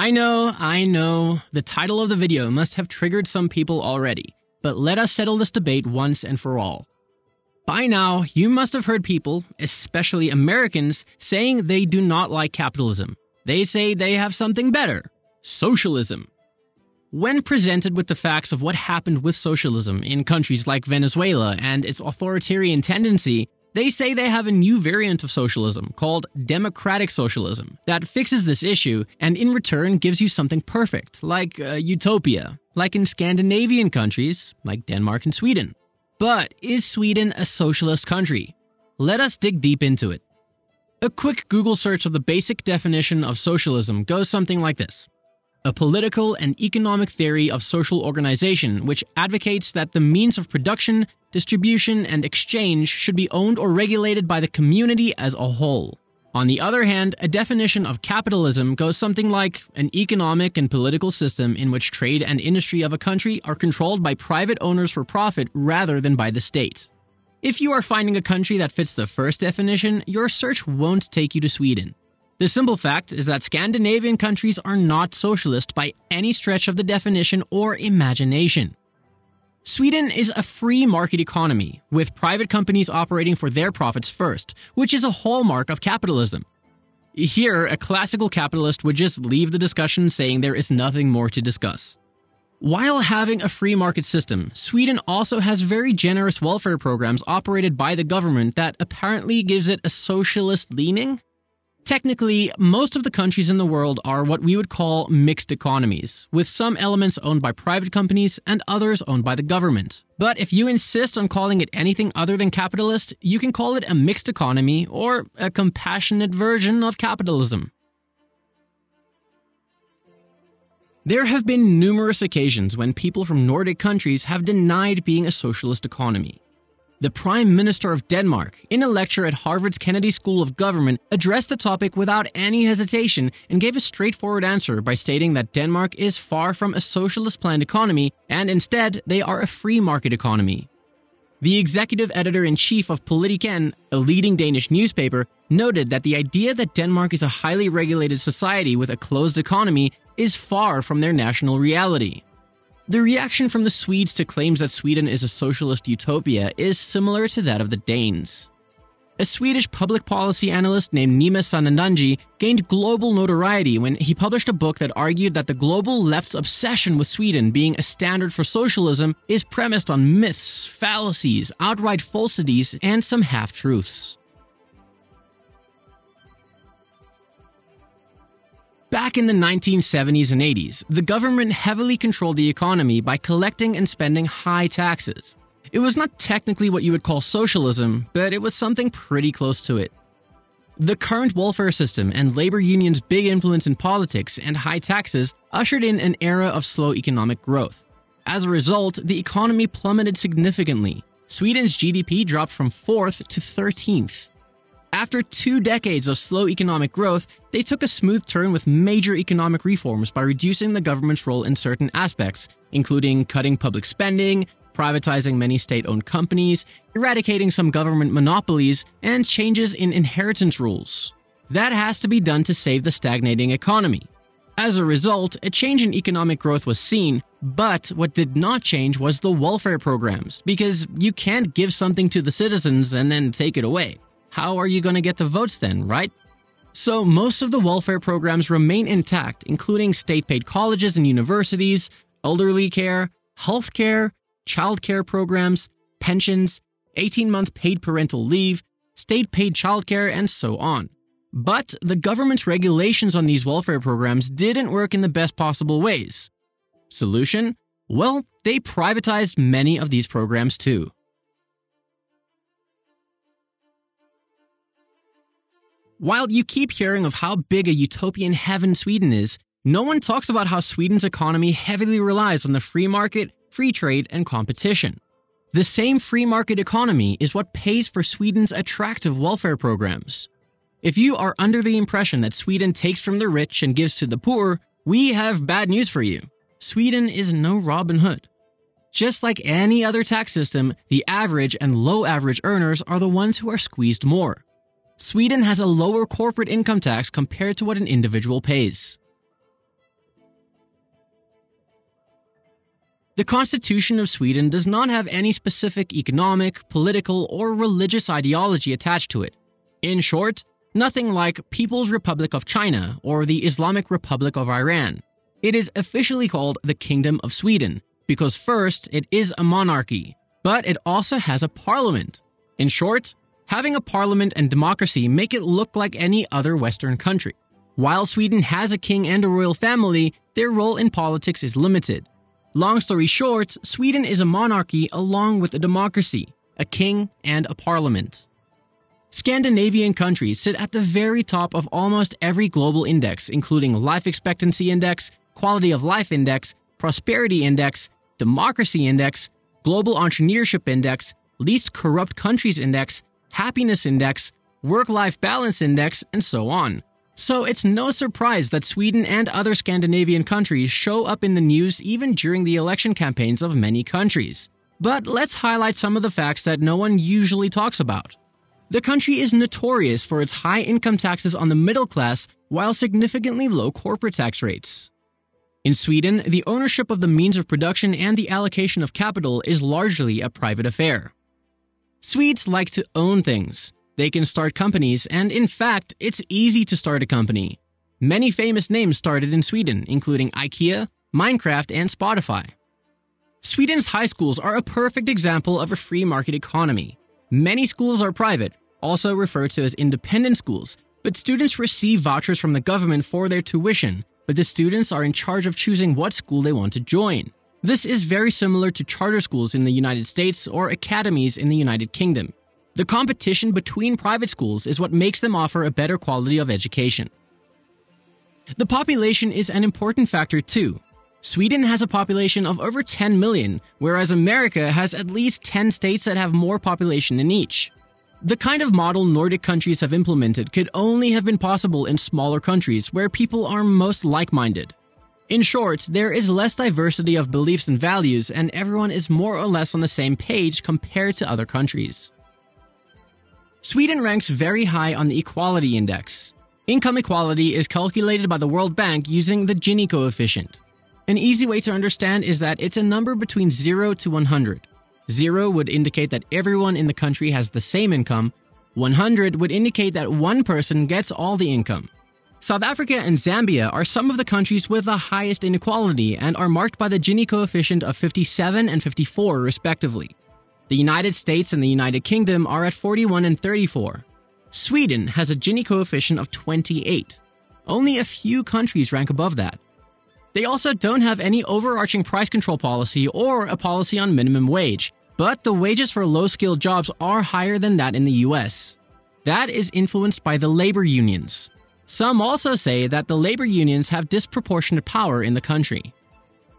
I know, I know, the title of the video must have triggered some people already, but let us settle this debate once and for all. By now, you must have heard people, especially Americans, saying they do not like capitalism. They say they have something better socialism. When presented with the facts of what happened with socialism in countries like Venezuela and its authoritarian tendency, they say they have a new variant of socialism called democratic socialism that fixes this issue and in return gives you something perfect, like a utopia, like in Scandinavian countries like Denmark and Sweden. But is Sweden a socialist country? Let us dig deep into it. A quick Google search of the basic definition of socialism goes something like this a political and economic theory of social organization which advocates that the means of production, distribution, and exchange should be owned or regulated by the community as a whole. On the other hand, a definition of capitalism goes something like an economic and political system in which trade and industry of a country are controlled by private owners for profit rather than by the state. If you are finding a country that fits the first definition, your search won't take you to Sweden. The simple fact is that Scandinavian countries are not socialist by any stretch of the definition or imagination. Sweden is a free market economy, with private companies operating for their profits first, which is a hallmark of capitalism. Here, a classical capitalist would just leave the discussion saying there is nothing more to discuss. While having a free market system, Sweden also has very generous welfare programs operated by the government that apparently gives it a socialist leaning. Technically, most of the countries in the world are what we would call mixed economies, with some elements owned by private companies and others owned by the government. But if you insist on calling it anything other than capitalist, you can call it a mixed economy or a compassionate version of capitalism. There have been numerous occasions when people from Nordic countries have denied being a socialist economy. The Prime Minister of Denmark, in a lecture at Harvard's Kennedy School of Government, addressed the topic without any hesitation and gave a straightforward answer by stating that Denmark is far from a socialist planned economy and instead they are a free market economy. The executive editor in chief of Politiken, a leading Danish newspaper, noted that the idea that Denmark is a highly regulated society with a closed economy is far from their national reality. The reaction from the Swedes to claims that Sweden is a socialist utopia is similar to that of the Danes. A Swedish public policy analyst named Nima Sanandaji gained global notoriety when he published a book that argued that the global left's obsession with Sweden being a standard for socialism is premised on myths, fallacies, outright falsities, and some half truths. Back in the 1970s and 80s, the government heavily controlled the economy by collecting and spending high taxes. It was not technically what you would call socialism, but it was something pretty close to it. The current welfare system and labor unions' big influence in politics and high taxes ushered in an era of slow economic growth. As a result, the economy plummeted significantly. Sweden's GDP dropped from 4th to 13th. After two decades of slow economic growth, they took a smooth turn with major economic reforms by reducing the government's role in certain aspects, including cutting public spending, privatizing many state owned companies, eradicating some government monopolies, and changes in inheritance rules. That has to be done to save the stagnating economy. As a result, a change in economic growth was seen, but what did not change was the welfare programs, because you can't give something to the citizens and then take it away. How are you going to get the votes then, right? So, most of the welfare programs remain intact, including state paid colleges and universities, elderly care, health care, child care programs, pensions, 18 month paid parental leave, state paid childcare, and so on. But the government's regulations on these welfare programs didn't work in the best possible ways. Solution? Well, they privatized many of these programs too. While you keep hearing of how big a utopian heaven Sweden is, no one talks about how Sweden's economy heavily relies on the free market, free trade, and competition. The same free market economy is what pays for Sweden's attractive welfare programs. If you are under the impression that Sweden takes from the rich and gives to the poor, we have bad news for you. Sweden is no Robin Hood. Just like any other tax system, the average and low average earners are the ones who are squeezed more. Sweden has a lower corporate income tax compared to what an individual pays. The Constitution of Sweden does not have any specific economic, political, or religious ideology attached to it. In short, nothing like People's Republic of China or the Islamic Republic of Iran. It is officially called the Kingdom of Sweden because, first, it is a monarchy, but it also has a parliament. In short, having a parliament and democracy make it look like any other Western country. While Sweden has a king and a royal family, their role in politics is limited. Long story short, Sweden is a monarchy along with a democracy, a king, and a parliament. Scandinavian countries sit at the very top of almost every global index, including Life Expectancy Index, Quality of Life Index, Prosperity Index, Democracy Index, Global Entrepreneurship Index, Least Corrupt Countries Index, Happiness Index, Work Life Balance Index, and so on. So it's no surprise that Sweden and other Scandinavian countries show up in the news even during the election campaigns of many countries. But let's highlight some of the facts that no one usually talks about. The country is notorious for its high income taxes on the middle class while significantly low corporate tax rates. In Sweden, the ownership of the means of production and the allocation of capital is largely a private affair. Swedes like to own things, they can start companies, and in fact, it's easy to start a company. Many famous names started in Sweden, including IKEA, Minecraft, and Spotify. Sweden's high schools are a perfect example of a free market economy. Many schools are private, also referred to as independent schools, but students receive vouchers from the government for their tuition, but the students are in charge of choosing what school they want to join. This is very similar to charter schools in the United States or academies in the United Kingdom. The competition between private schools is what makes them offer a better quality of education. The population is an important factor too. Sweden has a population of over 10 million, whereas America has at least 10 states that have more population in each. The kind of model Nordic countries have implemented could only have been possible in smaller countries where people are most like minded. In short, there is less diversity of beliefs and values, and everyone is more or less on the same page compared to other countries. Sweden ranks very high on the Equality Index. Income equality is calculated by the World Bank using the Gini coefficient. An easy way to understand is that it's a number between 0 to 100. 0 would indicate that everyone in the country has the same income, 100 would indicate that one person gets all the income. South Africa and Zambia are some of the countries with the highest inequality and are marked by the Gini coefficient of 57 and 54, respectively. The United States and the United Kingdom are at 41 and 34. Sweden has a Gini coefficient of 28. Only a few countries rank above that. They also don't have any overarching price control policy or a policy on minimum wage, but the wages for low skilled jobs are higher than that in the US. That is influenced by the labor unions. Some also say that the labor unions have disproportionate power in the country.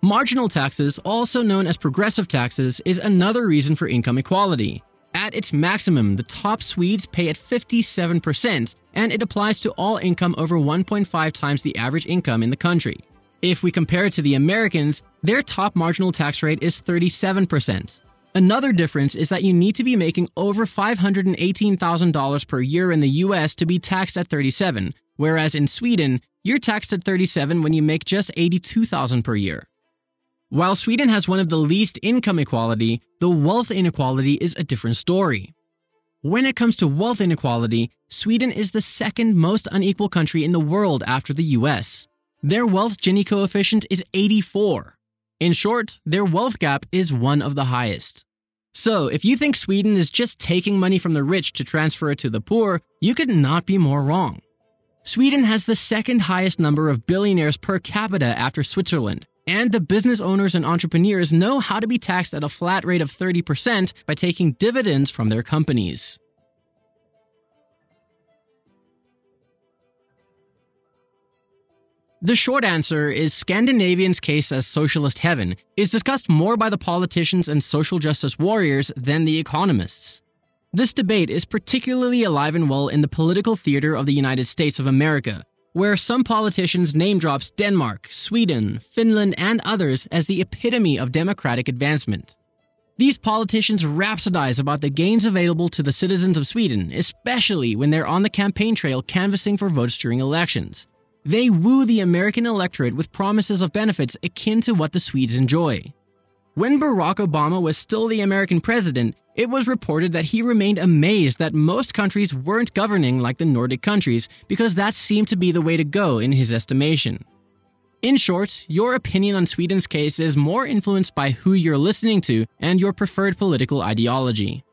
Marginal taxes, also known as progressive taxes, is another reason for income equality. At its maximum, the top Swedes pay at 57%, and it applies to all income over 1.5 times the average income in the country. If we compare it to the Americans, their top marginal tax rate is 37%. Another difference is that you need to be making over $518,000 per year in the US to be taxed at 37, whereas in Sweden, you're taxed at 37 when you make just 82,000 per year. While Sweden has one of the least income equality, the wealth inequality is a different story. When it comes to wealth inequality, Sweden is the second most unequal country in the world after the US. Their wealth Gini coefficient is 84. In short, their wealth gap is one of the highest. So, if you think Sweden is just taking money from the rich to transfer it to the poor, you could not be more wrong. Sweden has the second highest number of billionaires per capita after Switzerland, and the business owners and entrepreneurs know how to be taxed at a flat rate of 30% by taking dividends from their companies. The short answer is Scandinavians' case as socialist heaven is discussed more by the politicians and social justice warriors than the economists. This debate is particularly alive and well in the political theater of the United States of America, where some politicians name drops Denmark, Sweden, Finland, and others as the epitome of democratic advancement. These politicians rhapsodize about the gains available to the citizens of Sweden, especially when they're on the campaign trail canvassing for votes during elections. They woo the American electorate with promises of benefits akin to what the Swedes enjoy. When Barack Obama was still the American president, it was reported that he remained amazed that most countries weren't governing like the Nordic countries because that seemed to be the way to go in his estimation. In short, your opinion on Sweden's case is more influenced by who you're listening to and your preferred political ideology.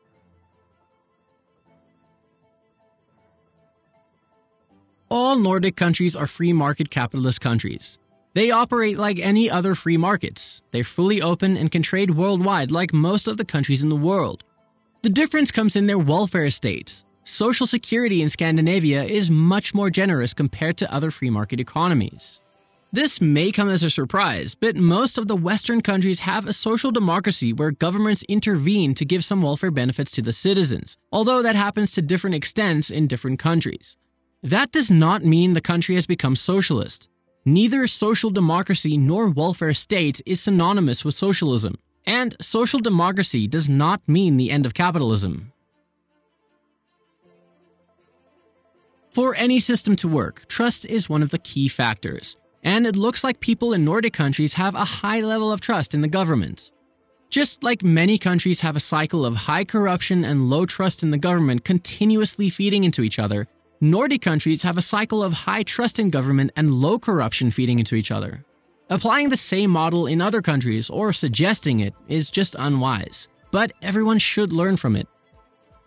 All Nordic countries are free market capitalist countries. They operate like any other free markets. They're fully open and can trade worldwide like most of the countries in the world. The difference comes in their welfare state. Social security in Scandinavia is much more generous compared to other free market economies. This may come as a surprise, but most of the Western countries have a social democracy where governments intervene to give some welfare benefits to the citizens, although that happens to different extents in different countries. That does not mean the country has become socialist. Neither social democracy nor welfare state is synonymous with socialism. And social democracy does not mean the end of capitalism. For any system to work, trust is one of the key factors, and it looks like people in Nordic countries have a high level of trust in the government. Just like many countries have a cycle of high corruption and low trust in the government continuously feeding into each other, Nordic countries have a cycle of high trust in government and low corruption feeding into each other. Applying the same model in other countries or suggesting it is just unwise, but everyone should learn from it.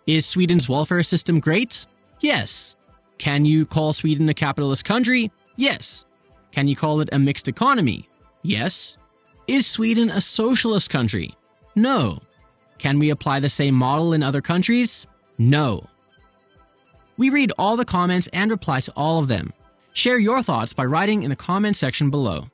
Is Sweden's welfare system great? Yes. Can you call Sweden a capitalist country? Yes. Can you call it a mixed economy? Yes. Is Sweden a socialist country? No. Can we apply the same model in other countries? No. We read all the comments and reply to all of them. Share your thoughts by writing in the comment section below.